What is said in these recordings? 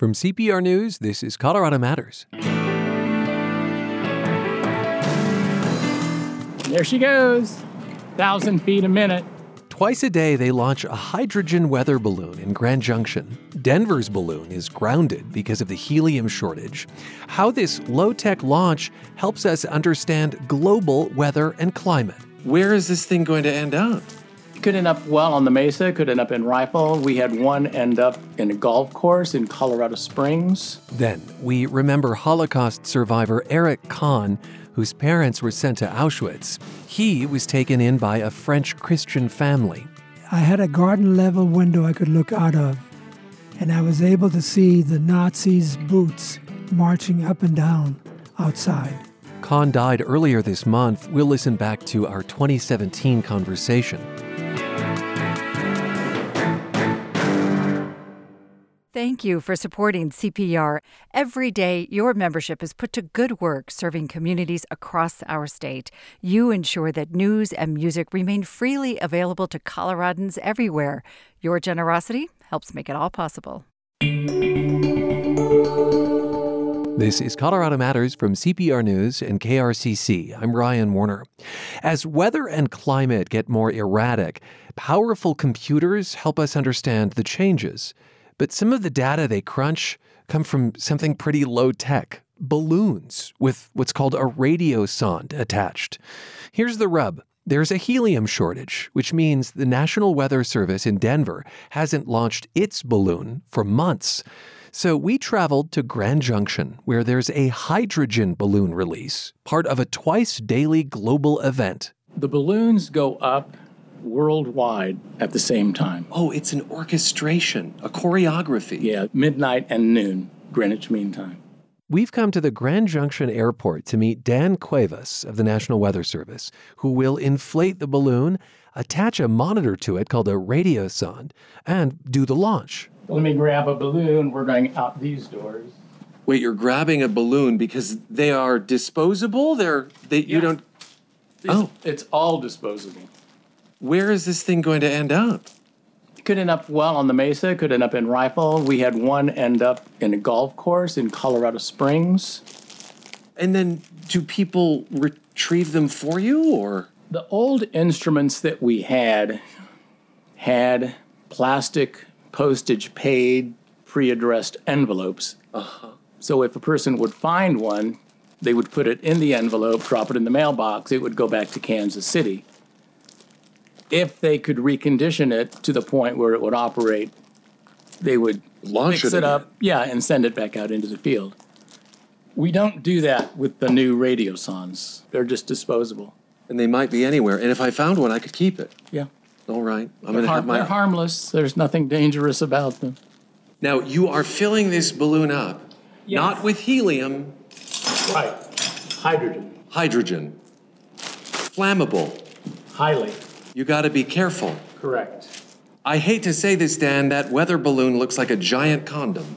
From CPR News, this is Colorado Matters. There she goes, thousand feet a minute. Twice a day, they launch a hydrogen weather balloon in Grand Junction. Denver's balloon is grounded because of the helium shortage. How this low tech launch helps us understand global weather and climate. Where is this thing going to end up? Could end up well on the Mesa, could end up in Rifle. We had one end up in a golf course in Colorado Springs. Then we remember Holocaust survivor Eric Kahn, whose parents were sent to Auschwitz. He was taken in by a French Christian family. I had a garden level window I could look out of, and I was able to see the Nazis' boots marching up and down outside. Kahn died earlier this month. We'll listen back to our 2017 conversation. Thank you for supporting CPR. Every day, your membership is put to good work serving communities across our state. You ensure that news and music remain freely available to Coloradans everywhere. Your generosity helps make it all possible. This is Colorado Matters from CPR News and KRCC. I'm Ryan Warner. As weather and climate get more erratic, powerful computers help us understand the changes. But some of the data they crunch come from something pretty low tech balloons with what's called a radiosonde attached. Here's the rub. There's a helium shortage, which means the National Weather Service in Denver hasn't launched its balloon for months. So we traveled to Grand Junction, where there's a hydrogen balloon release, part of a twice daily global event. The balloons go up worldwide at the same time. Oh, it's an orchestration, a choreography. Yeah, midnight and noon, Greenwich Mean Time. We've come to the Grand Junction Airport to meet Dan Cuevas of the National Weather Service, who will inflate the balloon, attach a monitor to it called a radiosonde, and do the launch. Let me grab a balloon. We're going out these doors. Wait, you're grabbing a balloon because they are disposable? They're they you Yeah. don't It's, Oh. it's all disposable. Where is this thing going to end up? Could end up well on the Mesa, could end up in Rifle. We had one end up in a golf course in Colorado Springs. And then do people retrieve them for you or The old instruments that we had had plastic postage paid pre addressed envelopes. Uh-huh. So if a person would find one, they would put it in the envelope, drop it in the mailbox, it would go back to Kansas City. If they could recondition it to the point where it would operate, they would Launch fix it it up, yeah, and send it back out into the field. We don't do that with the new radio radiosondes. They're just disposable. and they might be anywhere. And if I found one, I could keep it. Yeah. All right. I'm going to har- have my they're harmless. There's nothing dangerous about them. Now, you are filling this balloon up not with helium, Right. Hydrogen. hydrogen. Flammable. Highly. You got to be careful. Correct. I hate to say this, Dan, that weather balloon looks like a giant condom.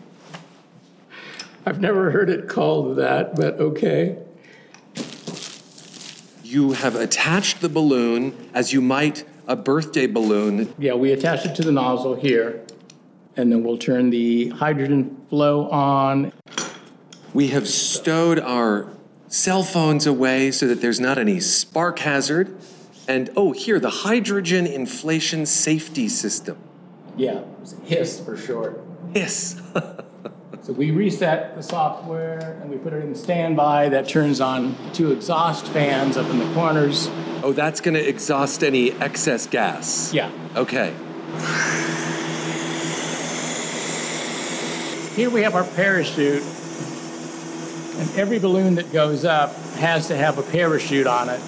I've never heard it called that, but okay. You have attached the balloon as you might a birthday balloon. Yeah, we attach it to the nozzle here, and then we'll turn the hydrogen flow on. We have stowed our cell phones away so that there's not any spark hazard. And oh, here, the hydrogen inflation safety system. Yeah, it's HISS for short. HISS. So we reset the software and we put it in standby. That turns on two exhaust fans up in the corners. oh, that's going to exhaust any excess gas. Yeah. Okay. Here we have our parachute, and every balloon that goes up has to have a parachute on it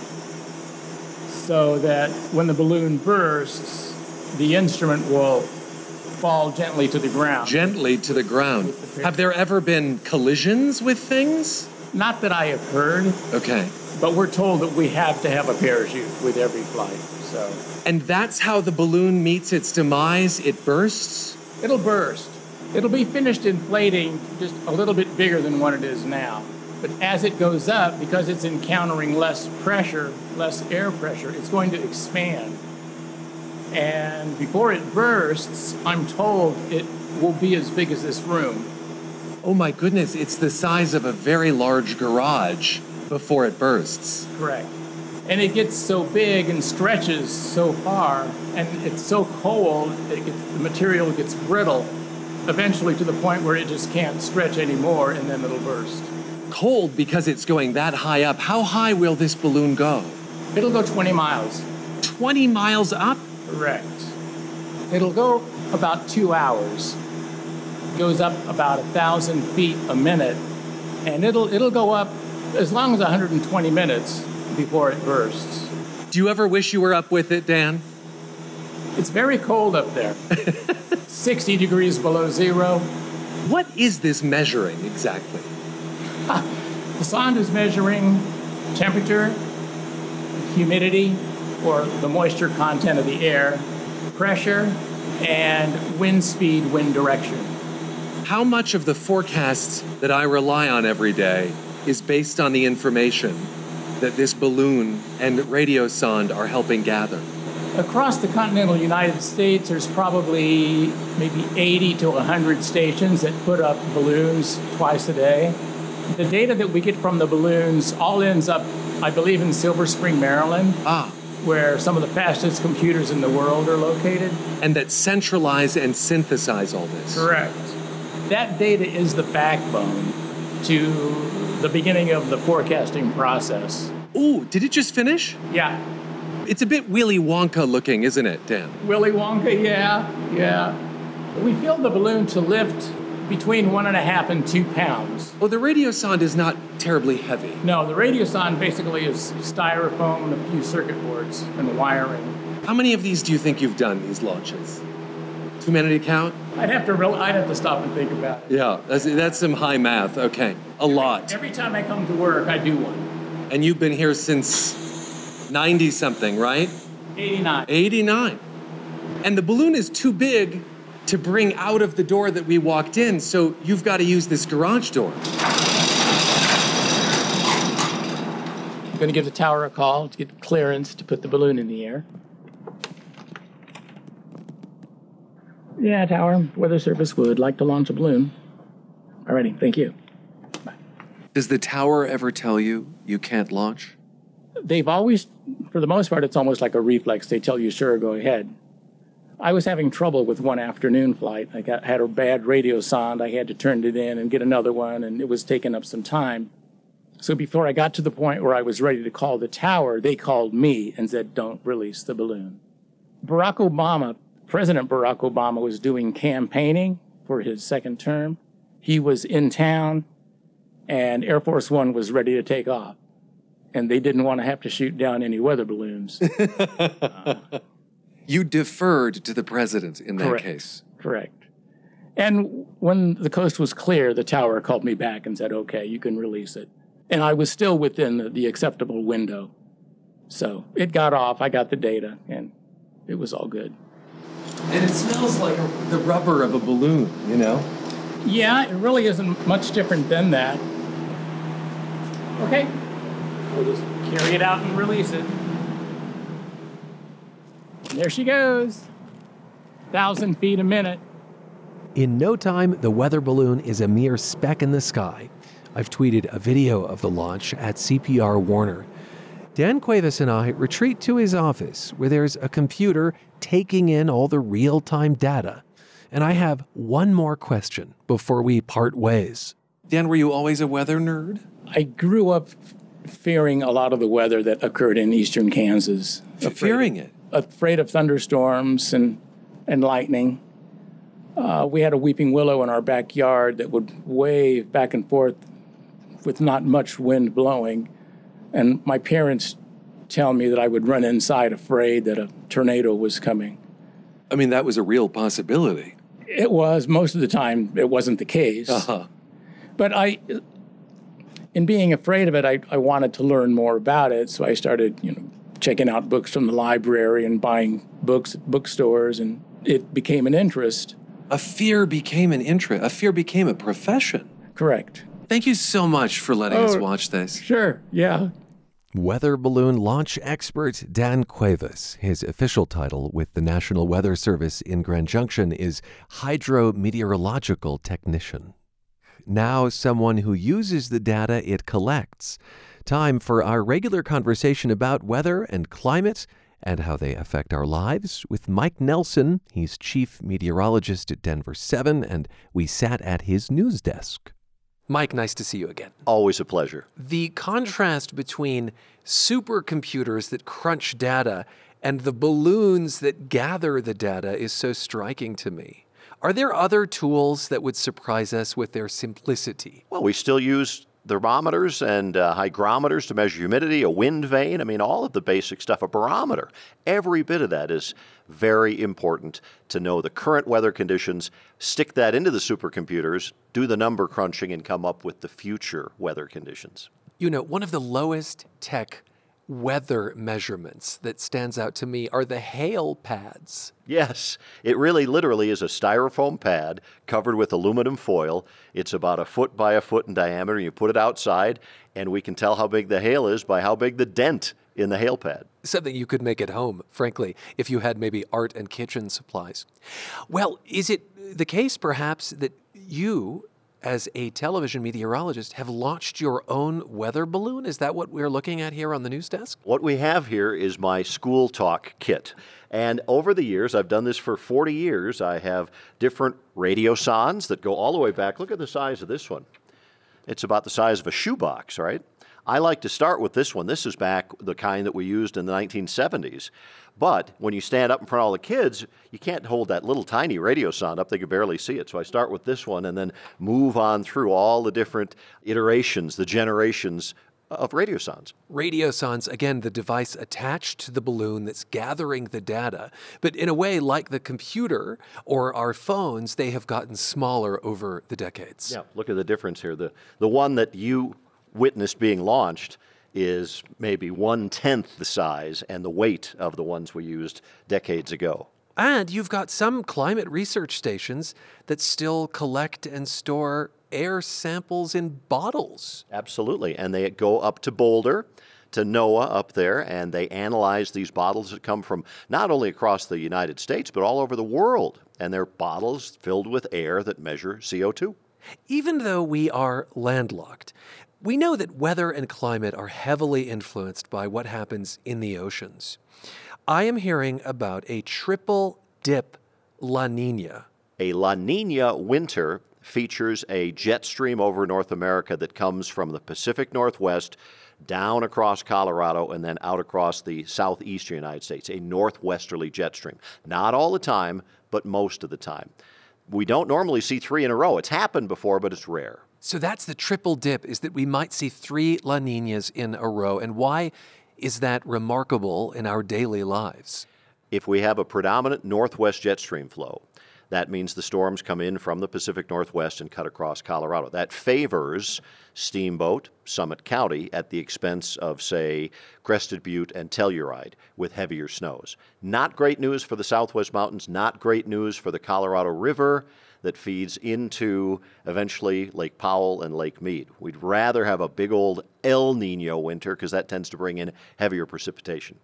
so that when the balloon bursts, the instrument will fall gently to the ground. Gently to the ground. Have there ever been collisions with things? Not that I have heard, Okay. but we're told that we have to have a parachute with every flight. So And that's how the balloon meets its demise? It bursts? it'll burst. It'll be finished inflating just a little bit bigger than what it is now. But as it goes up, because it's encountering less pressure, less air pressure, it's going to expand. And before it bursts, I'm told it will be as big as this room. Oh my goodness, it's the size of a very large garage before it bursts. Correct. And it gets so big and stretches so far, and it's so cold, it gets, the material gets brittle, eventually to the point where it just can't stretch anymore, and then it'll burst. Cold because it's going that high up. How high will this balloon go? It'll go 20 miles. 20 miles up? Correct. It'll go about two hours. It Goes up about a thousand feet a minute, and it'll it'll go up as long as 120 minutes before it bursts. Do you ever wish you were up with it, Dan? It's very cold up there. 60 degrees below zero. What is this measuring exactly? The sonde is measuring temperature, humidity, or the moisture content of the air, pressure, and wind speed, wind direction. How much of the forecasts that I rely on every day is based on the information that this balloon and radio sonde are helping gather? Across the continental United States, there's probably maybe 80 to 100 stations that put up balloons twice a day. The data that we get from the balloons all ends up, I believe, in Silver Spring, Maryland, Ah, where some of the fastest computers in the world are located. and that centralize and synthesize all this. Correct. That data is the backbone to the beginning of the forecasting process. Ooh, did it just finish? Yeah. It's a bit Willy Wonka looking, isn't it, Dan? Willy Wonka, yeah, yeah. We filled the balloon to lift between one and a half and two pounds. Oh, the radio sonde is not terribly heavy. No, the radiosonde basically is styrofoam and a few circuit boards and wiring. How many of these do you think you've done, these launches? Too many to count? I'd have to real, I'd have to stop and think about it. Yeah, that's, that's some high math. Okay, a lot. Every time I come to work, I do one. And you've been here since 90 something, right? 89. 89. And the balloon is too big to bring out of the door that we walked in, so you've got to use this garage door. I'm going to give the tower a call to get clearance to put the balloon in the air. Yeah, tower. Weather Service would like to launch a balloon. Alrighty, thank you. Does the tower ever tell you you can't launch? They've always, for the most part, it's almost like a reflex. They tell you, sure, go ahead. I was having trouble with one afternoon flight. I got, had a bad radiosonde. I had to turn it in and get another one, and it was taking up some time. So before I got to the point where I was ready to call the tower, they called me and said, don't release the balloon. Barack Obama, President Barack Obama, was doing campaigning for his second term. He was in town, and Air Force One was ready to take off. And they didn't want to have to shoot down any weather balloons. Uh, You deferred to the president in that Correct. case. Correct. And when the coast was clear, the tower called me back and said, okay, you can release it. And I was still within the, the acceptable window. So it got off, I got the data, and it was all good. And it smells like the rubber of a balloon, you know? Yeah, it really isn't much different than that. Okay, we'll just carry it out and release it. There she goes. Thousand feet a minute. In no time, the weather balloon is a mere speck in the sky. I've tweeted a video of the launch at CPR Warner. Dan Cuevas and I retreat to his office where there's a computer taking in all the real time data. And I have one more question before we part ways. Dan, were you always a weather nerd? I grew up fearing a lot of the weather that occurred in eastern Kansas. Afraid- Fearing it. Afraid of thunderstorms and, and lightning. Uh, we had a weeping willow in our backyard that would wave back and forth with not much wind blowing. And my parents tell me that I would run inside afraid that a tornado was coming. I mean, that was a real possibility. It was, most of the time, it wasn't the case. Uh-huh. But I, in being afraid of it, I, I wanted to learn more about it. So I started, you know, checking out books from the library and buying books at bookstores, and it became an interest. A fear became an interest. A fear became a profession. Correct. Thank you so much for letting us Oh. watch this. Sure. Yeah. Weather balloon launch expert Dan Cuevas. His official title with the National Weather Service in Grand Junction is Hydrometeorological Technician. now someone who uses the data it collects. Time for our regular conversation about weather and climate and how they affect our lives with Mike Nelson. He's chief meteorologist at Denver 7, and we sat at his news desk. Mike, nice to see you again. Always a pleasure. The contrast between supercomputers that crunch data and the balloons that gather the data is so striking to me. Are there other tools that would surprise us with their simplicity? Well, we still use thermometers and uh, hygrometers to measure humidity, a wind vane. I mean, all of the basic stuff, a barometer. Every bit of that is very important to know the current weather conditions, stick that into the supercomputers, do the number crunching, and come up with the future weather conditions. You know, one of the lowest tech weather measurements that stands out to me are the hail pads. Yes, it really literally is a styrofoam pad covered with aluminum foil. It's about a foot by a foot in diameter. You put it outside, and we can tell how big the hail is by how big the dent in the hail pad. Something you could make at home, frankly, if you had maybe art and kitchen supplies. Well, is it the case perhaps that you as a television meteorologist, have launched your own weather balloon. Is that what we're looking at here on the news desk? What we have here is my school talk kit. And over the years, I've done this for 40 years. I have different radio radiosondes that go all the way back. Look at the size of this one. It's about the size of a shoebox, right? I like to start with this one. This is back the kind that we used in the 1970s. But when you stand up in front of all the kids, you can't hold that little tiny radiosonde up. They could barely see it. So I start with this one and then move on through all the different iterations, the generations of radiosondes. Radiosondes, again, the device attached to the balloon that's gathering the data. But in a way, like the computer or our phones, they have gotten smaller over the decades. Yeah, look at the difference here. The, the one that you witnessed being launched is maybe one tenth the size and the weight of the ones we used decades ago. And you've got some climate research stations that still collect and store air samples in bottles. Absolutely. And they go up to Boulder, to NOAA up there, and they analyze these bottles that come from not only across the United States, but all over the world. And they're bottles filled with air that measure CO2. Even though we are landlocked, we know that weather and climate are heavily influenced by what happens in the oceans. I am hearing about a triple dip La Nina. A La Nina winter features a jet stream over North America that comes from the Pacific Northwest down across Colorado and then out across the southeastern United States, a northwesterly jet stream. Not all the time, but most of the time. We don't normally see three in a row. It's happened before, but it's rare. So that's the triple dip, is that we might see three La Ninas in a row. And why is that remarkable in our daily lives? If we have a predominant northwest jet stream flow, that means the storms come in from the Pacific Northwest and cut across Colorado. That favors Steamboat, Summit County, at the expense of, say, Crested Butte and Telluride with heavier snows. Not great news for the Southwest Mountains, not great news for the Colorado River that feeds into eventually Lake Powell and Lake Mead. We'd rather have a big old El Nino winter because that tends to bring in heavier precipitation.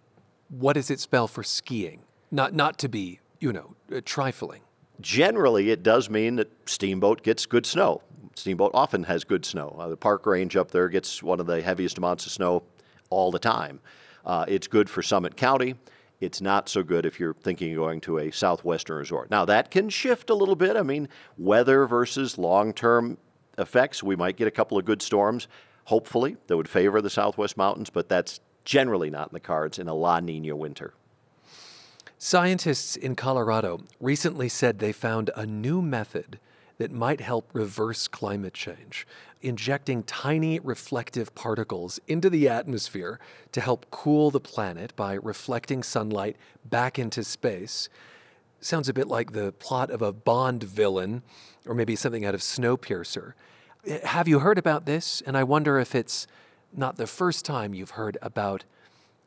What does it spell for skiing? Not, not to be, you know, uh, trifling. Generally, it does mean that Steamboat gets good snow. Steamboat often has good snow. Uh, the park range up there gets one of the heaviest amounts of snow all the time. Uh, it's good for Summit County. It's not so good if you're thinking of going to a southwestern resort. Now, that can shift a little bit. I mean, weather versus long term effects. We might get a couple of good storms, hopefully, that would favor the southwest mountains, but that's generally not in the cards in a La Nina winter. Scientists in Colorado recently said they found a new method that might help reverse climate change injecting tiny reflective particles into the atmosphere to help cool the planet by reflecting sunlight back into space. Sounds a bit like the plot of a Bond villain, or maybe something out of Snowpiercer. Eh, have you heard about this? And I wonder if it's not the first time you've heard about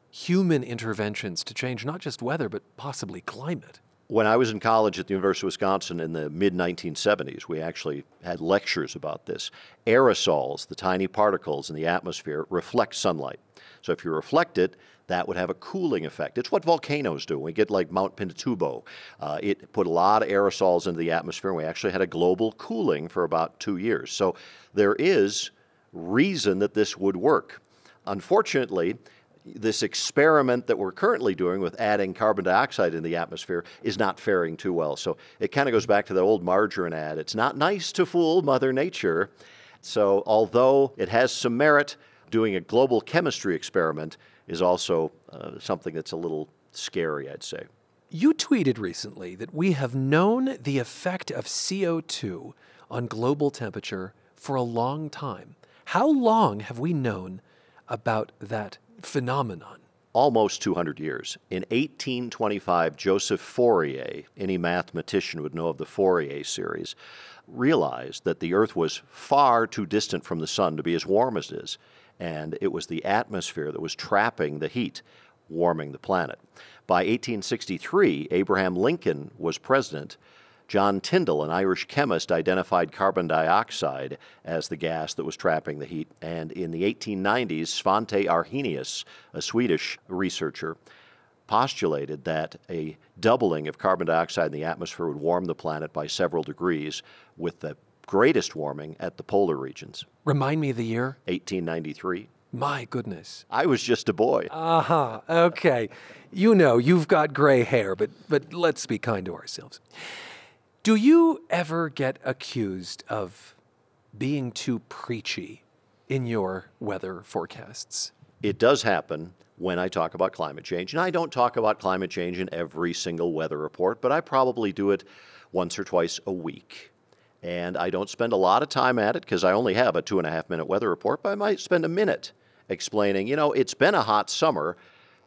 human interventions to change not just weather, but possibly climate. When I was in college at the University of Wisconsin in the mid 1970s, we actually had lectures about this. Aerosols, the tiny particles in the atmosphere, reflect sunlight. So if you reflect it, that would have a cooling effect. It's what volcanoes do. We get like Mount Pinatubo. Uh, it put a lot of aerosols into the atmosphere, and we actually had a global cooling for about two years. So there is reason that this would work. Unfortunately, this experiment that we're currently doing with adding carbon dioxide in the atmosphere is not faring too well. So it kind of goes back to the old margarine ad. It's not nice to fool Mother Nature. So although it has some merit, doing a global chemistry experiment is also uh, something that's a little scary, I'd say. You tweeted recently that we have known the effect of CO2 on global temperature for a long time. How long have we known about that phenomenon? Almost 200 years. In 1825, Joseph Fourier, any mathematician would know of the Fourier series, realized that the Earth was far too distant from the Sun to be as warm as it is and it was the atmosphere that was trapping the heat, warming the planet. By 1863, Abraham Lincoln was president. John Tyndall, an Irish chemist, identified carbon dioxide as the gas that was trapping the heat. And in the 1890s, Svante Arrhenius, a Swedish researcher, postulated that a doubling of carbon dioxide in the atmosphere would warm the planet by several degrees, with the greatest warming at the polar regions. Remind me of the year? 1893. My goodness. I was just a boy. Uh-huh. Okay. You know, you've got gray hair, but but let's be kind to ourselves. Do you ever get accused of being too preachy in your weather forecasts? It does happen when I talk about climate change. And I don't talk about climate change in every single weather report, but I probably do it once or twice a week. And I don't spend a lot of time at it because I only have a two and a half minute weather report, but I might spend a minute explaining, you know, it's been a hot summer.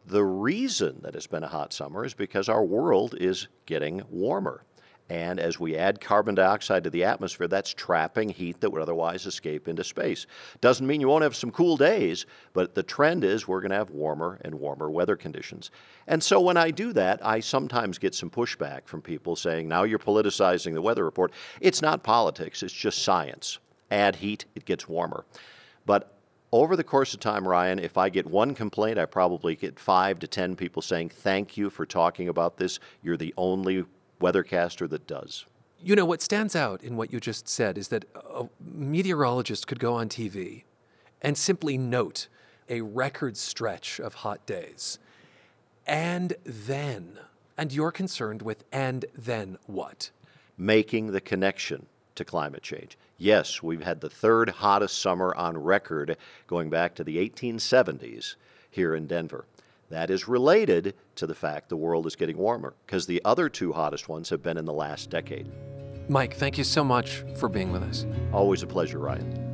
The reason that it's been a hot summer is because our world is getting warmer. And as we add carbon dioxide to the atmosphere, that's trapping heat that would otherwise escape into space. Doesn't mean you won't have some cool days, but the trend is we're going to have warmer and warmer weather conditions. And so when I do that, I sometimes get some pushback from people saying, now you're politicizing the weather report. It's not politics, it's just science. Add heat, it gets warmer. But over the course of time, Ryan, if I get one complaint, I probably get five to 10 people saying, Thank you for talking about this. You're the only weathercaster that does. You know, what stands out in what you just said is that a meteorologist could go on TV and simply note a record stretch of hot days. And then, and you're concerned with and then what? Making the connection to climate change. Yes, we've had the third hottest summer on record going back to the 1870s here in Denver. That is related to the fact the world is getting warmer, because the other two hottest ones have been in the last decade. Mike, thank you so much for being with us. Always a pleasure, Ryan.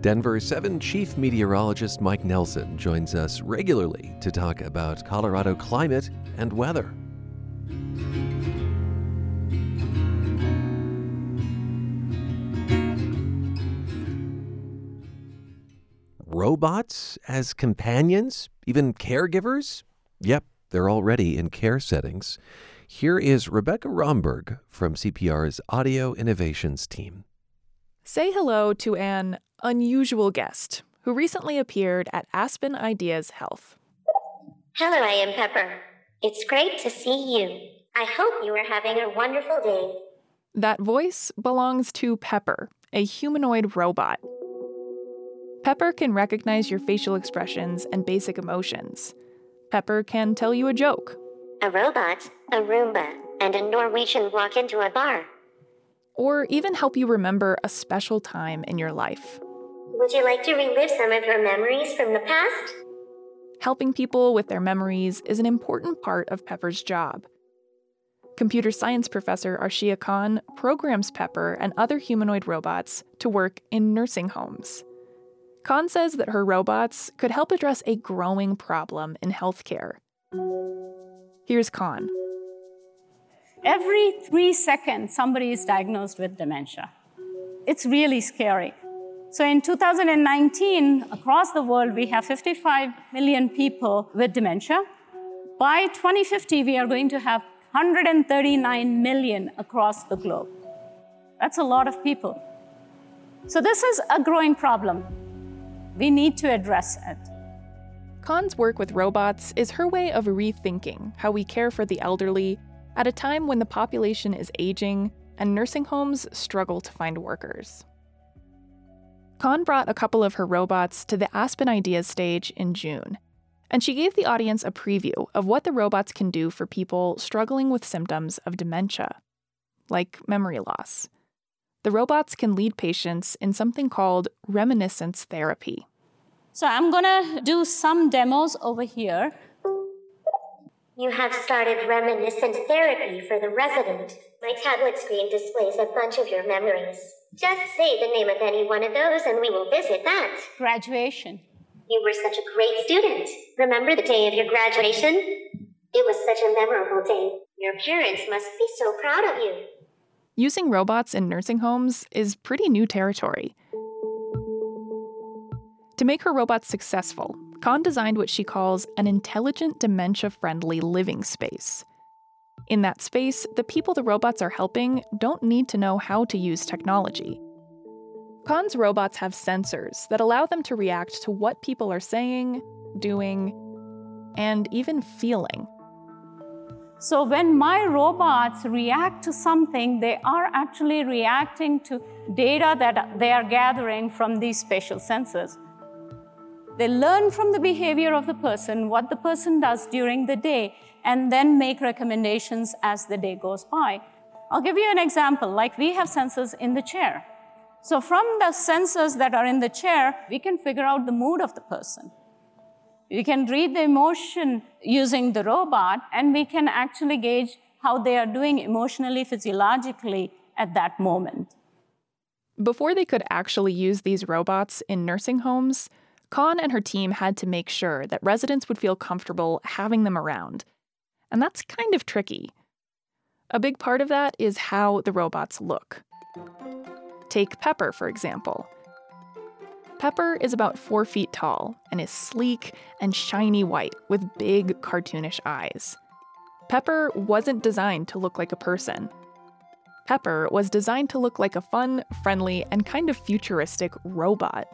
Denver 7 Chief Meteorologist Mike Nelson joins us regularly to talk about Colorado climate and weather. Robots as companions, even caregivers? Yep, they're already in care settings. Here is Rebecca Romberg from CPR's Audio Innovations team. Say hello to an unusual guest who recently appeared at Aspen Ideas Health. Hello, I am Pepper. It's great to see you. I hope you are having a wonderful day. That voice belongs to Pepper, a humanoid robot Pepper can recognize your facial expressions and basic emotions. Pepper can tell you a joke. A robot, a Roomba, and a Norwegian walk into a bar. Or even help you remember a special time in your life. Would you like to relive some of your memories from the past? Helping people with their memories is an important part of Pepper's job. Computer science professor Arshia Khan programs Pepper and other humanoid robots to work in nursing homes. Khan says that her robots could help address a growing problem in healthcare. Here's Khan. Every three seconds, somebody is diagnosed with dementia. It's really scary. So in 2019, across the world, we have 55 million people with dementia. by 2050, we are going to have 139 million across the globe. That's a lot of people. So, this is a growing problem. We need to address it. Khan's work with robots is her way of rethinking how we care for the elderly at a time when the population is aging and nursing homes struggle to find workers. Khan brought a couple of her robots to the Aspen Ideas stage in June, and she gave the audience a preview of what the robots can do for people struggling with symptoms of dementia, like memory loss. The robots can lead patients in something called reminiscence therapy. So I'm going to do some demos over here. You have started reminiscent therapy for the resident. My tablet screen displays a bunch of your memories. Just say the name of any one of those and we will visit that. Graduation. You were such a great student. Remember the day of your graduation? It was such a memorable day. Your parents must be so proud of you. Using robots in nursing homes is pretty new territory. To make her robots successful, Khan designed what she calls an intelligent dementia friendly living space. In that space, the people the robots are helping don't need to know how to use technology. Khan's robots have sensors that allow them to react to what people are saying, doing, and even feeling. So, when my robots react to something, they are actually reacting to data that they are gathering from these spatial sensors. They learn from the behavior of the person, what the person does during the day, and then make recommendations as the day goes by. I'll give you an example. Like we have sensors in the chair. So, from the sensors that are in the chair, we can figure out the mood of the person. We can read the emotion using the robot, and we can actually gauge how they are doing emotionally, physiologically at that moment. Before they could actually use these robots in nursing homes, Khan and her team had to make sure that residents would feel comfortable having them around. And that's kind of tricky. A big part of that is how the robots look. Take Pepper, for example. Pepper is about four feet tall and is sleek and shiny white with big, cartoonish eyes. Pepper wasn't designed to look like a person. Pepper was designed to look like a fun, friendly, and kind of futuristic robot.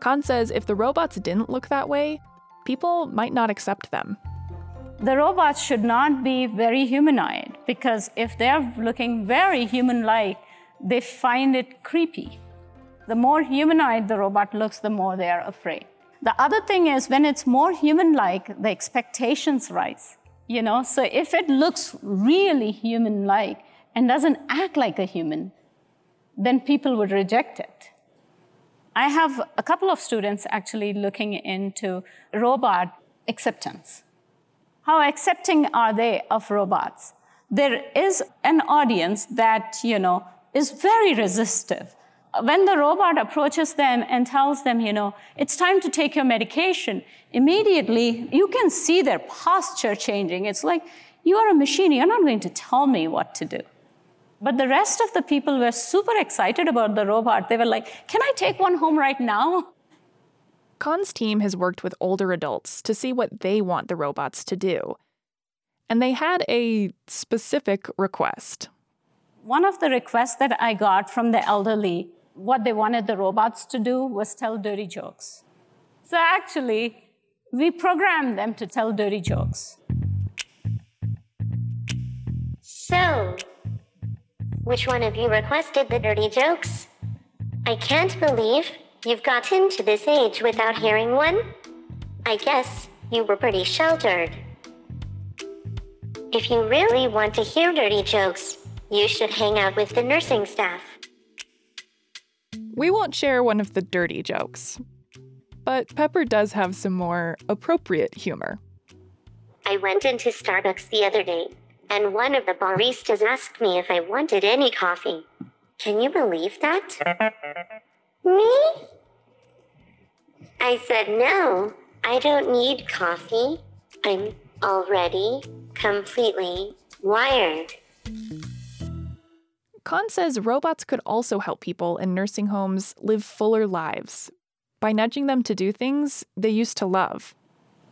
Khan says if the robots didn't look that way, people might not accept them. The robots should not be very humanoid because if they're looking very human like, they find it creepy. The more humanoid the robot looks, the more they're afraid. The other thing is when it's more human like, the expectations rise. You know, so if it looks really human like and doesn't act like a human, then people would reject it. I have a couple of students actually looking into robot acceptance. How accepting are they of robots? There is an audience that, you know, is very resistive. When the robot approaches them and tells them, you know, it's time to take your medication, immediately you can see their posture changing. It's like, you are a machine, you're not going to tell me what to do. But the rest of the people were super excited about the robot. They were like, Can I take one home right now? Khan's team has worked with older adults to see what they want the robots to do. And they had a specific request. One of the requests that I got from the elderly, what they wanted the robots to do was tell dirty jokes. So actually, we programmed them to tell dirty jokes. So, which one of you requested the dirty jokes? I can't believe you've gotten to this age without hearing one. I guess you were pretty sheltered. If you really want to hear dirty jokes, you should hang out with the nursing staff. We won't share one of the dirty jokes, but Pepper does have some more appropriate humor. I went into Starbucks the other day and one of the baristas asked me if I wanted any coffee. Can you believe that? Me? I said, no, I don't need coffee. I'm already completely wired. Khan says robots could also help people in nursing homes live fuller lives by nudging them to do things they used to love.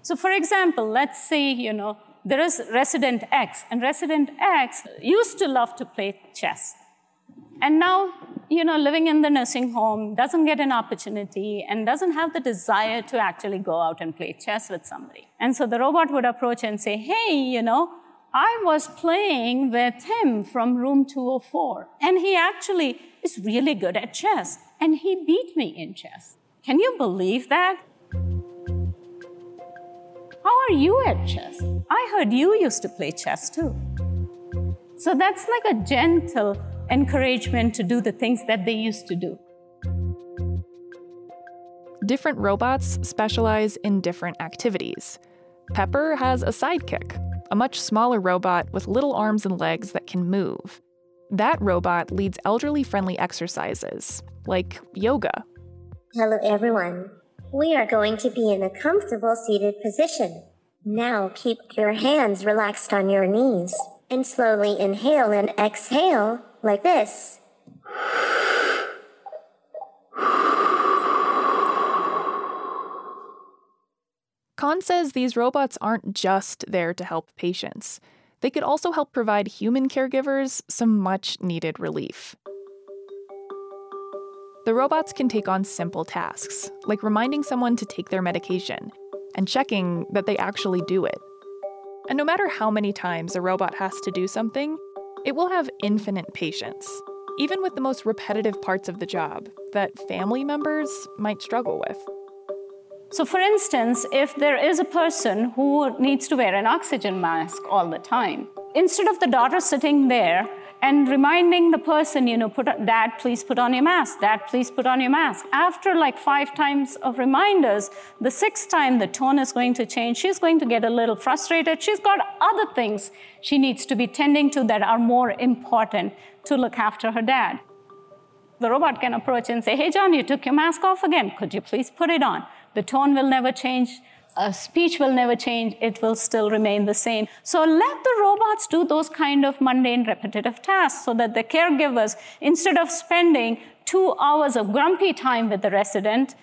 So, for example, let's say, you know, there is resident X, and resident X used to love to play chess. And now, you know, living in the nursing home doesn't get an opportunity and doesn't have the desire to actually go out and play chess with somebody. And so the robot would approach and say, hey, you know, I was playing with him from room 204, and he actually is really good at chess, and he beat me in chess. Can you believe that? How are you at chess? I heard you used to play chess too. So that's like a gentle encouragement to do the things that they used to do. Different robots specialize in different activities. Pepper has a sidekick, a much smaller robot with little arms and legs that can move. That robot leads elderly friendly exercises, like yoga. Hello, everyone. We are going to be in a comfortable seated position. Now keep your hands relaxed on your knees and slowly inhale and exhale like this. Khan says these robots aren't just there to help patients. They could also help provide human caregivers some much needed relief. The robots can take on simple tasks, like reminding someone to take their medication and checking that they actually do it. And no matter how many times a robot has to do something, it will have infinite patience, even with the most repetitive parts of the job that family members might struggle with. So, for instance, if there is a person who needs to wear an oxygen mask all the time, instead of the daughter sitting there and reminding the person, you know, put, dad, please put on your mask, dad, please put on your mask. After like five times of reminders, the sixth time the tone is going to change. She's going to get a little frustrated. She's got other things she needs to be tending to that are more important to look after her dad. The robot can approach and say, Hey, John, you took your mask off again. Could you please put it on? The tone will never change speech will never change, it will still remain the same. So let the robots do those kind of mundane, repetitive tasks so that the caregivers, instead of spending two hours of grumpy time with the resident,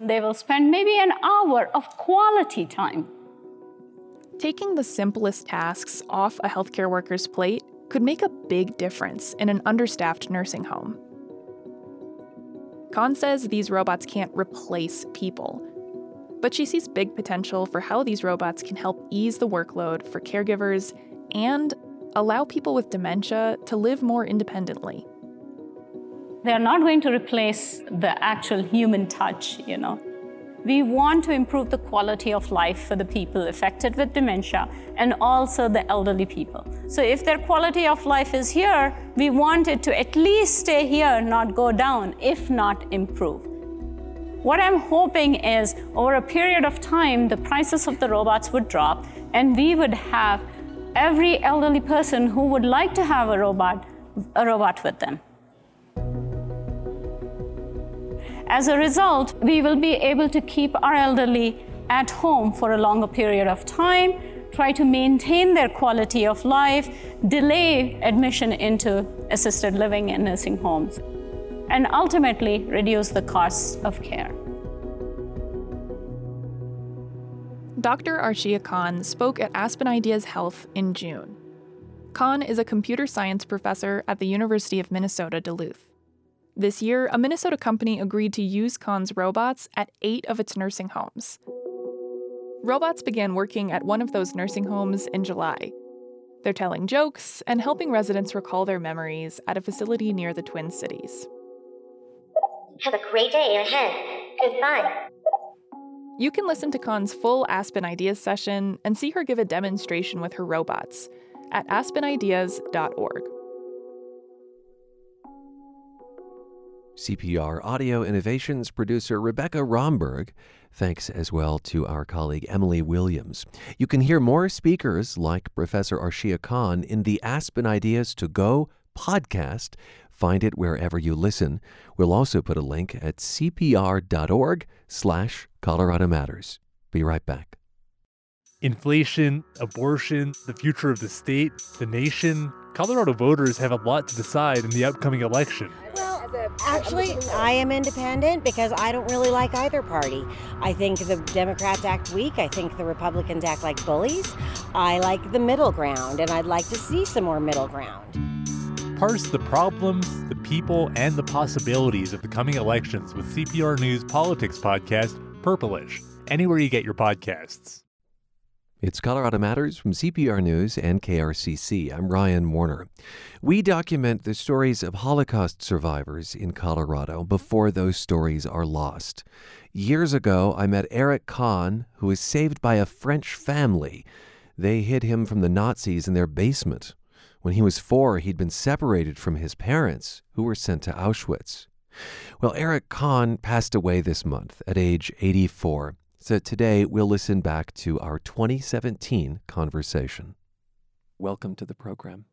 they will spend maybe an hour of quality time. Taking the simplest tasks off a healthcare worker's plate could make a big difference in an understaffed nursing home. Khan says these robots can't replace people but she sees big potential for how these robots can help ease the workload for caregivers and allow people with dementia to live more independently. They're not going to replace the actual human touch, you know. We want to improve the quality of life for the people affected with dementia and also the elderly people. So, if their quality of life is here, we want it to at least stay here, not go down, if not improve. What I'm hoping is over a period of time, the prices of the robots would drop and we would have every elderly person who would like to have a robot, a robot with them. As a result, we will be able to keep our elderly at home for a longer period of time, try to maintain their quality of life, delay admission into assisted living and nursing homes and ultimately reduce the costs of care. Dr. Arshia Khan spoke at Aspen Ideas Health in June. Khan is a computer science professor at the University of Minnesota Duluth. This year, a Minnesota company agreed to use Khan's robots at eight of its nursing homes. Robots began working at one of those nursing homes in July. They're telling jokes and helping residents recall their memories at a facility near the Twin Cities. Have a great day ahead. Goodbye. You can listen to Khan's full Aspen Ideas session and see her give a demonstration with her robots at aspenideas.org. CPR Audio Innovations producer Rebecca Romberg. Thanks as well to our colleague Emily Williams. You can hear more speakers like Professor Arshia Khan in the Aspen Ideas to Go podcast Find it wherever you listen. We'll also put a link at cpr.org slash Colorado Matters. Be right back. Inflation, abortion, the future of the state, the nation. Colorado voters have a lot to decide in the upcoming election. Well, Actually, I am independent because I don't really like either party. I think the Democrats act weak. I think the Republicans act like bullies. I like the middle ground, and I'd like to see some more middle ground. Parse the problems, the people, and the possibilities of the coming elections with CPR News Politics Podcast, Purplish, anywhere you get your podcasts. It's Colorado Matters from CPR News and KRCC. I'm Ryan Warner. We document the stories of Holocaust survivors in Colorado before those stories are lost. Years ago, I met Eric Kahn, who was saved by a French family. They hid him from the Nazis in their basement. When he was four, he'd been separated from his parents, who were sent to Auschwitz. Well, Eric Cahn passed away this month at age 84. So today we'll listen back to our 2017 conversation. Welcome to the program.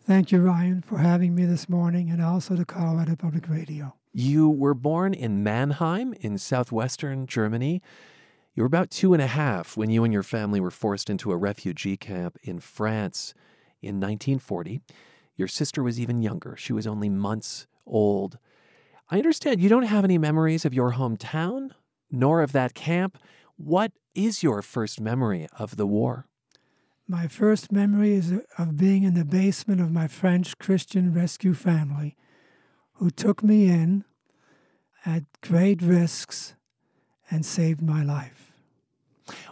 Thank you, Ryan, for having me this morning and also to Colorado Public Radio. You were born in Mannheim in southwestern Germany. You were about two and a half when you and your family were forced into a refugee camp in France in 1940. Your sister was even younger. She was only months old. I understand you don't have any memories of your hometown nor of that camp. What is your first memory of the war? My first memory is of being in the basement of my French Christian rescue family, who took me in at great risks and saved my life.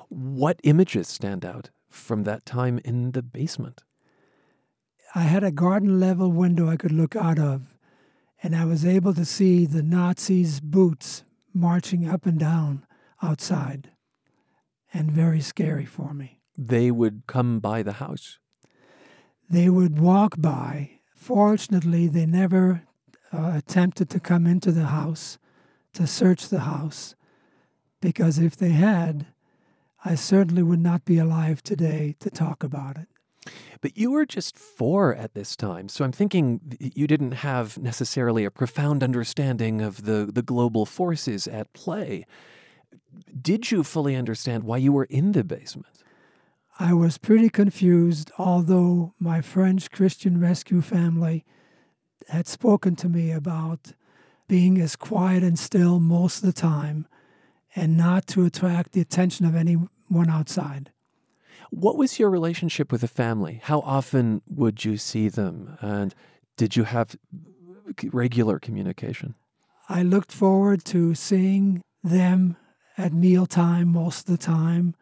What images stand out from that time in the basement? I had a garden level window I could look out of, and I was able to see the Nazis' boots marching up and down outside, and very scary for me. They would come by the house. They would walk by. Fortunately, they never uh, attempted to come into the house to search the house, because if they had, I certainly would not be alive today to talk about it. But you were just four at this time, so I'm thinking you didn't have necessarily a profound understanding of the, the global forces at play. Did you fully understand why you were in the basement? I was pretty confused, although my French Christian rescue family had spoken to me about being as quiet and still most of the time and not to attract the attention of anyone outside. What was your relationship with the family? How often would you see them? And did you have regular communication? I looked forward to seeing them at mealtime most of the time,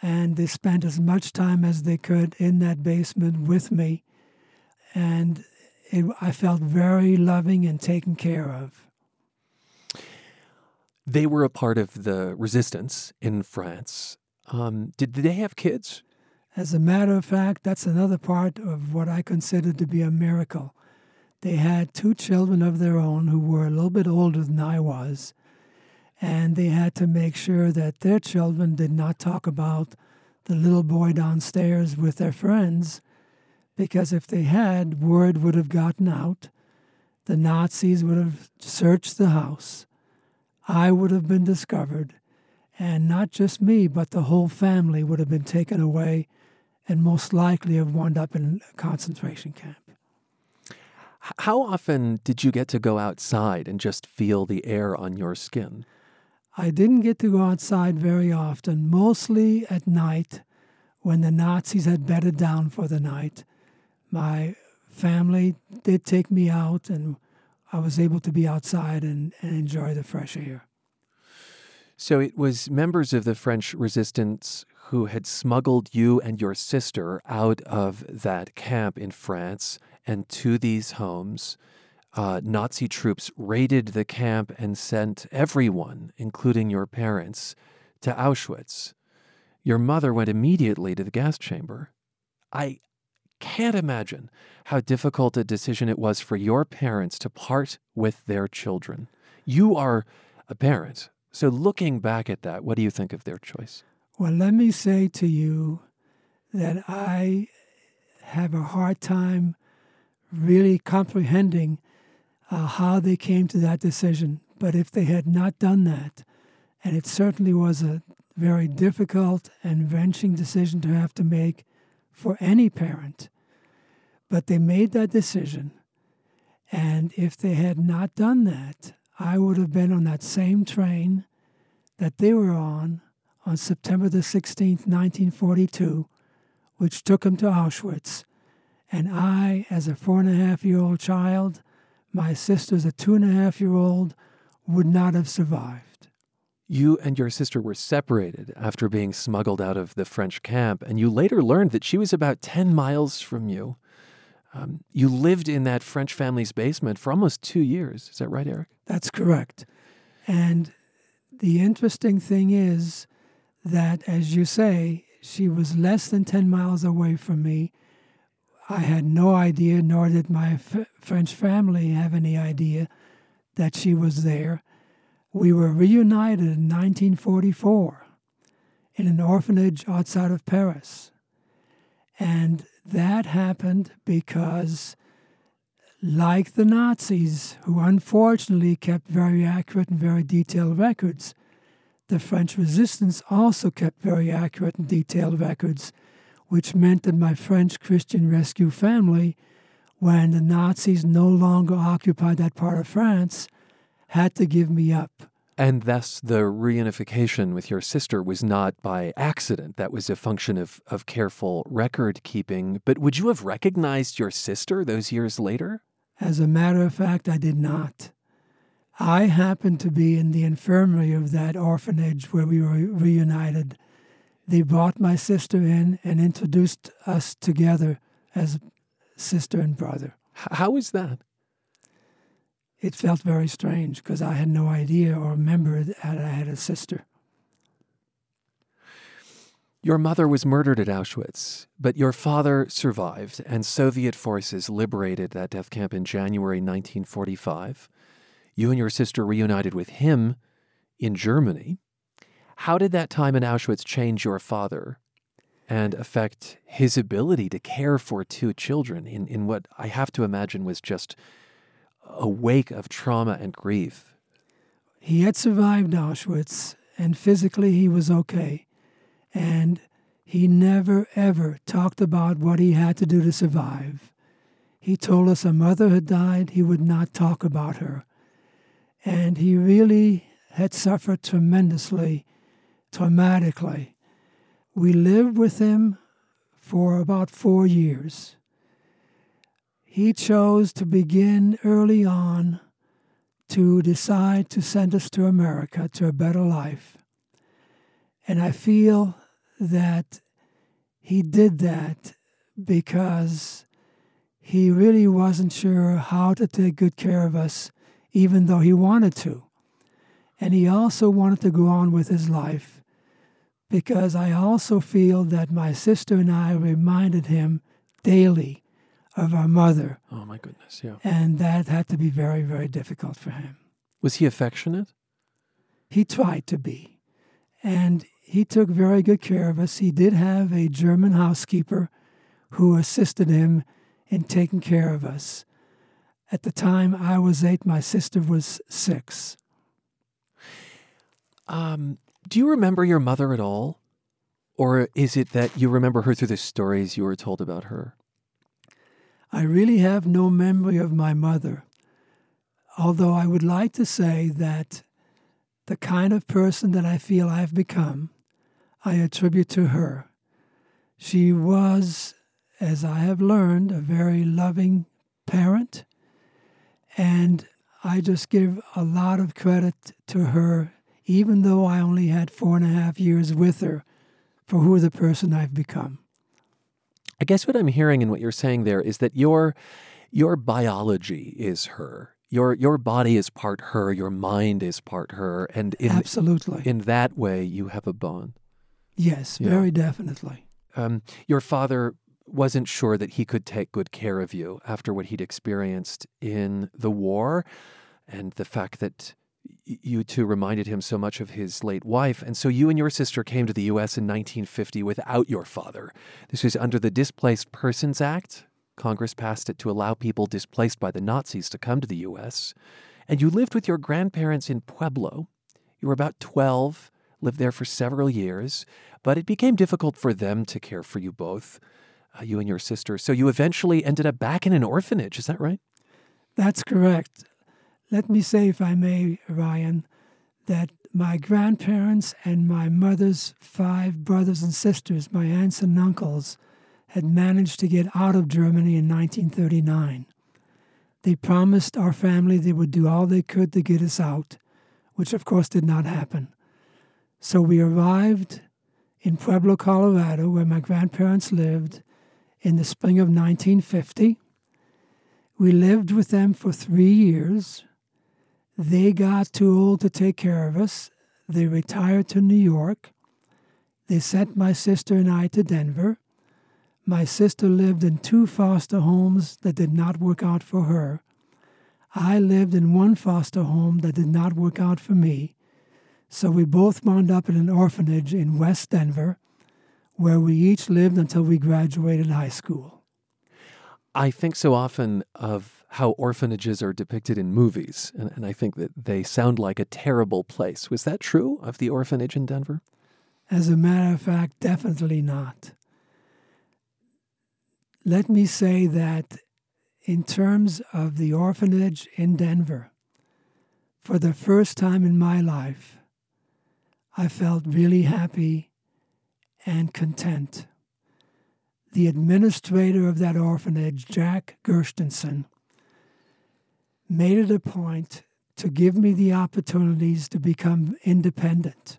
and they spent as much time as they could in that basement with me. And it, I felt very loving and taken care of. They were a part of the resistance in France. Um, did, did they have kids? As a matter of fact, that's another part of what I consider to be a miracle. They had two children of their own who were a little bit older than I was, and they had to make sure that their children did not talk about the little boy downstairs with their friends, because if they had, word would have gotten out. The Nazis would have searched the house. I would have been discovered, and not just me, but the whole family would have been taken away and most likely have wound up in a concentration camp. How often did you get to go outside and just feel the air on your skin? I didn't get to go outside very often, mostly at night when the Nazis had bedded down for the night. My family did take me out, and I was able to be outside and, and enjoy the fresh air. So it was members of the French resistance who had smuggled you and your sister out of that camp in France and to these homes. Uh, Nazi troops raided the camp and sent everyone, including your parents, to Auschwitz. Your mother went immediately to the gas chamber. I can't imagine how difficult a decision it was for your parents to part with their children. You are a parent. So, looking back at that, what do you think of their choice? Well, let me say to you that I have a hard time really comprehending uh, how they came to that decision. But if they had not done that, and it certainly was a very difficult and wrenching decision to have to make for any parent, but they made that decision. And if they had not done that, I would have been on that same train that they were on on September the 16th, 1942, which took them to Auschwitz. And I, as a four and a half year old child, my sister, as a two and a half year old, would not have survived. You and your sister were separated after being smuggled out of the French camp, and you later learned that she was about 10 miles from you. Um, you lived in that French family's basement for almost two years. Is that right, Eric? That's correct. And the interesting thing is that, as you say, she was less than 10 miles away from me. I had no idea, nor did my f- French family have any idea that she was there. We were reunited in 1944 in an orphanage outside of Paris. And that happened because, like the Nazis, who unfortunately kept very accurate and very detailed records, the French resistance also kept very accurate and detailed records, which meant that my French Christian rescue family, when the Nazis no longer occupied that part of France, had to give me up. And thus, the reunification with your sister was not by accident. That was a function of, of careful record keeping. But would you have recognized your sister those years later? As a matter of fact, I did not. I happened to be in the infirmary of that orphanage where we were reunited. They brought my sister in and introduced us together as sister and brother. How was that? it felt very strange because I had no idea or remembered that I had a sister. Your mother was murdered at Auschwitz, but your father survived, and Soviet forces liberated that death camp in January 1945. You and your sister reunited with him in Germany. How did that time in Auschwitz change your father and affect his ability to care for two children in, in what I have to imagine was just a wake of trauma and grief. He had survived Auschwitz, and physically he was okay. And he never, ever talked about what he had to do to survive. He told us a mother had died, he would not talk about her. And he really had suffered tremendously, traumatically. We lived with him for about four years he chose to begin early on to decide to send us to America to a better life. And I feel that he did that because he really wasn't sure how to take good care of us, even though he wanted to. And he also wanted to go on with his life because I also feel that my sister and I reminded him daily of our mother. Oh, my goodness, yeah. And that had to be very, very difficult for him. Was he affectionate? He tried to be. And he took very good care of us. He did have a German housekeeper who assisted him in taking care of us. At the time I was eight, my sister was six. Um, do you remember your mother at all? Or is it that you remember her through the stories you were told about her? I really have no memory of my mother, although I would like to say that the kind of person that I feel I've become, I attribute to her. She was, as I have learned, a very loving parent, and I just give a lot of credit to her, even though I only had four and a half years with her, for who the person I've become. I guess what I'm hearing and what you're saying there is that your your biology is her. Your your body is part her, your mind is part her, and in, absolutely in that way you have a bond. Yes, yeah. very definitely. Um, your father wasn't sure that he could take good care of you after what he'd experienced in the war, and the fact that you two reminded him so much of his late wife. And so you and your sister came to the U.S. in 1950 without your father. This was under the Displaced Persons Act. Congress passed it to allow people displaced by the Nazis to come to the U.S. And you lived with your grandparents in Pueblo. You were about 12, lived there for several years, but it became difficult for them to care for you both, uh, you and your sister. So you eventually ended up back in an orphanage. Is that right? That's correct. Let me say, if I may, Ryan, that my grandparents and my mother's five brothers and sisters, my aunts and uncles, had managed to get out of Germany in 1939. They promised our family they would do all they could to get us out, which of course did not happen. So we arrived in Pueblo, Colorado, where my grandparents lived, in the spring of 1950. We lived with them for three years. They got too old to take care of us. They retired to New York. They sent my sister and I to Denver. My sister lived in two foster homes that did not work out for her. I lived in one foster home that did not work out for me. So we both wound up in an orphanage in West Denver, where we each lived until we graduated high school. I think so often of how orphanages are depicted in movies, and, and, I think that they sound like a terrible place. Was that true of the orphanage in Denver? As a matter of fact, definitely not. Let me say that in terms of the orphanage in Denver, for the first time in my life, I felt really happy and content. The administrator of that orphanage, Jack Gerstensen, made it a point to give me the opportunities to become independent.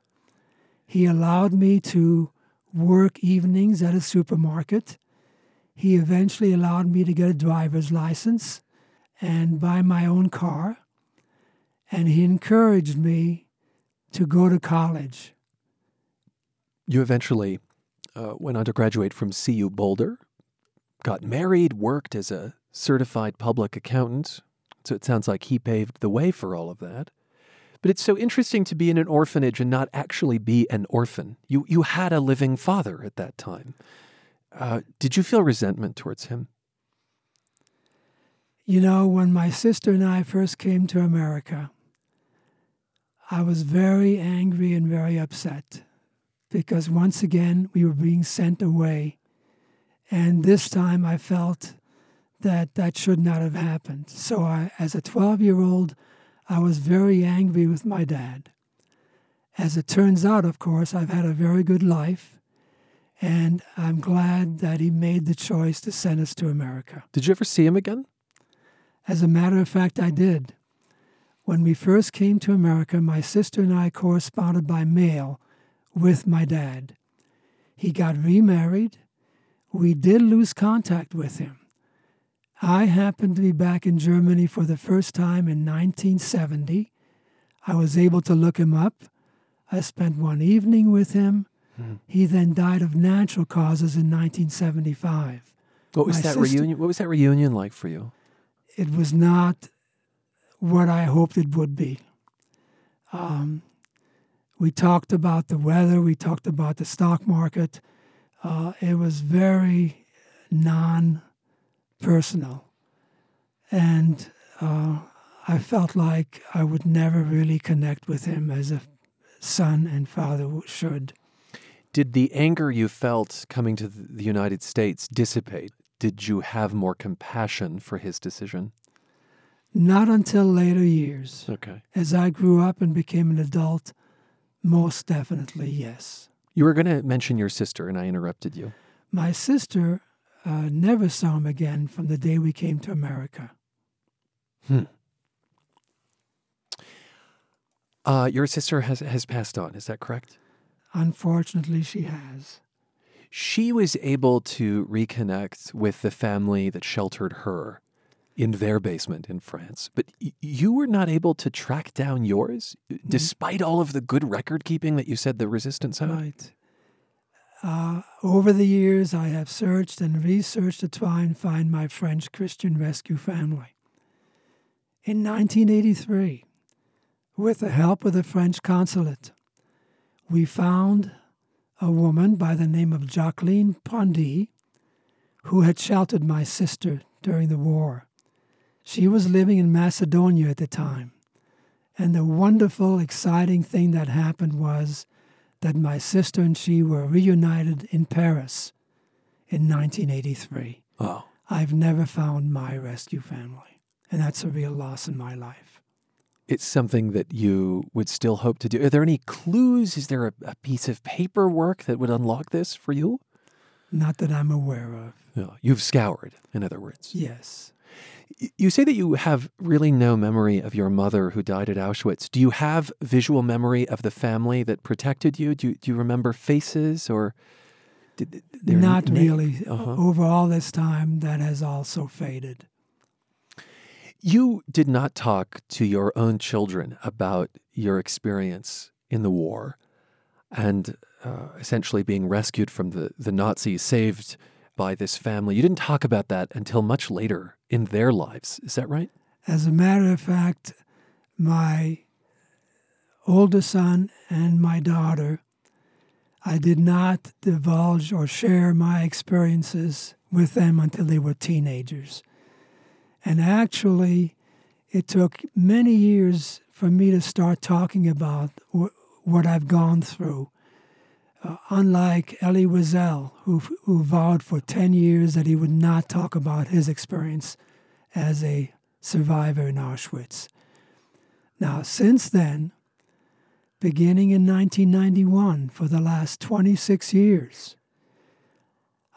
He allowed me to work evenings at a supermarket. He eventually allowed me to get a driver's license and buy my own car. And he encouraged me to go to college. You eventually uh, went on to graduate from CU Boulder, got married, worked as a certified public accountant. So it sounds like he paved the way for all of that. But it's so interesting to be in an orphanage and not actually be an orphan. You, you had a living father at that time. Uh, did you feel resentment towards him? You know, when my sister and I first came to America, I was very angry and very upset because once again we were being sent away. And this time I felt that that should not have happened. So, I, as a 12 year old, I was very angry with my dad. As it turns out, of course, I've had a very good life, and I'm glad that he made the choice to send us to America. Did you ever see him again? As a matter of fact, I did. When we first came to America, my sister and I corresponded by mail with my dad. He got remarried. We did lose contact with him. I happened to be back in Germany for the first time in 1970. I was able to look him up. I spent one evening with him. Hmm. He then died of natural causes in 1975. What was My that sister, reunion? What was that reunion like for you? It was not what I hoped it would be. Um, we talked about the weather, we talked about the stock market. Uh, it was very non personal. And uh, I felt like I would never really connect with him as a son and father should. Did the anger you felt coming to the United States dissipate? Did you have more compassion for his decision? Not until later years. Okay. As I grew up and became an adult, most definitely, yes. You were going to mention your sister, and I interrupted you. My sister uh, never saw him again from the day we came to America. Hmm. Uh, your sister has, has passed on, is that correct? Unfortunately, she has. She was able to reconnect with the family that sheltered her in their basement in France. But y- you were not able to track down yours, mm-hmm. despite all of the good record keeping that you said the resistance had? Right. Uh, over the years, I have searched and researched to try and find my French Christian rescue family. In 1983, with the help of the French consulate, we found a woman by the name of Jacqueline Pondy who had sheltered my sister during the war. She was living in Macedonia at the time. And the wonderful, exciting thing that happened was that my sister and she were reunited in Paris in 1983. Oh. I've never found my rescue family. And that's a real loss in my life. It's something that you would still hope to do. Are there any clues? Is there a, a piece of paperwork that would unlock this for you? Not that I'm aware of. No, you've scoured, in other words. Yes. You say that you have really no memory of your mother who died at Auschwitz. Do you have visual memory of the family that protected you? Do you, do you remember faces or did Not na- really. Uh-huh. Over all this time, that has also faded. You did not talk to your own children about your experience in the war and uh, essentially being rescued from the, the Nazis, saved by this family. You didn't talk about that until much later in their lives. Is that right? As a matter of fact, my older son and my daughter, I did not divulge or share my experiences with them until they were teenagers. And actually, it took many years for me to start talking about wh- what I've gone through. Uh, unlike Elie Wiesel, who, who vowed for 10 years that he would not talk about his experience as a survivor in Auschwitz. Now, since then, beginning in 1991, for the last 26 years,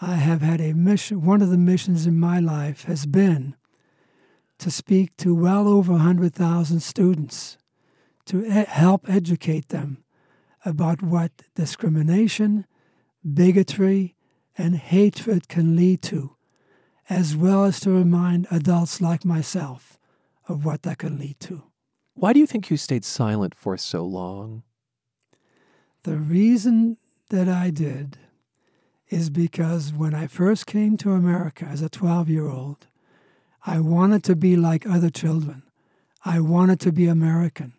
I have had a mission. One of the missions in my life has been to speak to well over 100,000 students to e- help educate them about what discrimination, bigotry, and hatred can lead to, as well as to remind adults like myself of what that can lead to. Why do you think you stayed silent for so long? The reason that I did is because when I first came to America as a 12 year old, I wanted to be like other children. I wanted to be American.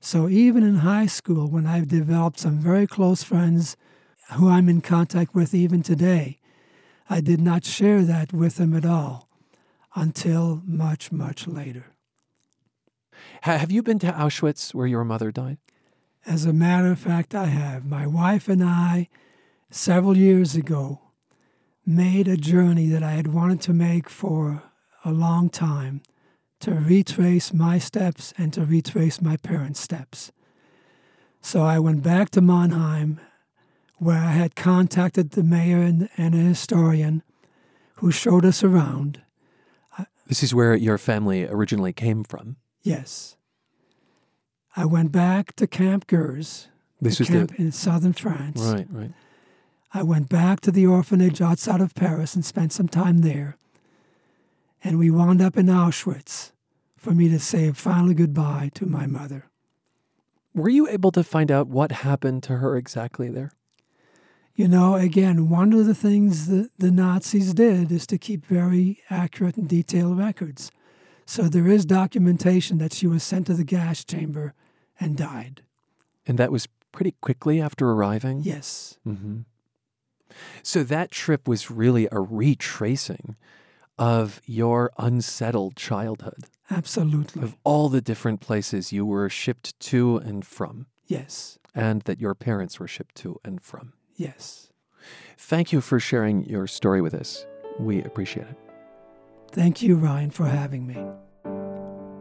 So even in high school, when I've developed some very close friends who I'm in contact with even today, I did not share that with them at all until much, much later. Have you been to Auschwitz where your mother died? As a matter of fact, I have. My wife and I, several years ago, made a journey that I had wanted to make for a long time to retrace my steps and to retrace my parents' steps. So I went back to Mannheim, where I had contacted the mayor and, and a historian who showed us around. This is where your family originally came from. Yes. I went back to Camp Gurs, This the was the- camp in southern France. Right, right. I went back to the orphanage outside of Paris and spent some time there. And we wound up in Auschwitz for me to say a final goodbye to my mother. Were you able to find out what happened to her exactly there? You know, again, one of the things that the Nazis did is to keep very accurate and detailed records. So there is documentation that she was sent to the gas chamber and died. And that was pretty quickly after arriving? Yes. hmm So that trip was really a retracing of your unsettled childhood, Absolutely. of all the different places you were shipped to and from, Yes. and that your parents were shipped to and from. Yes. Thank you for sharing your story with us. We appreciate it. Thank you, Ryan, for having me.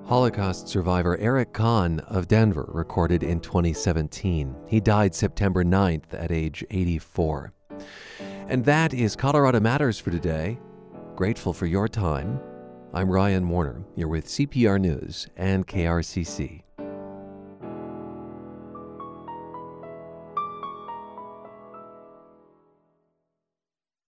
Holocaust survivor Eric Cahn of Denver recorded in 2017. He died September 9th at age 84. And that is Colorado Matters for today. Grateful for your time. I'm Ryan Warner. You're with CPR News and KRCC.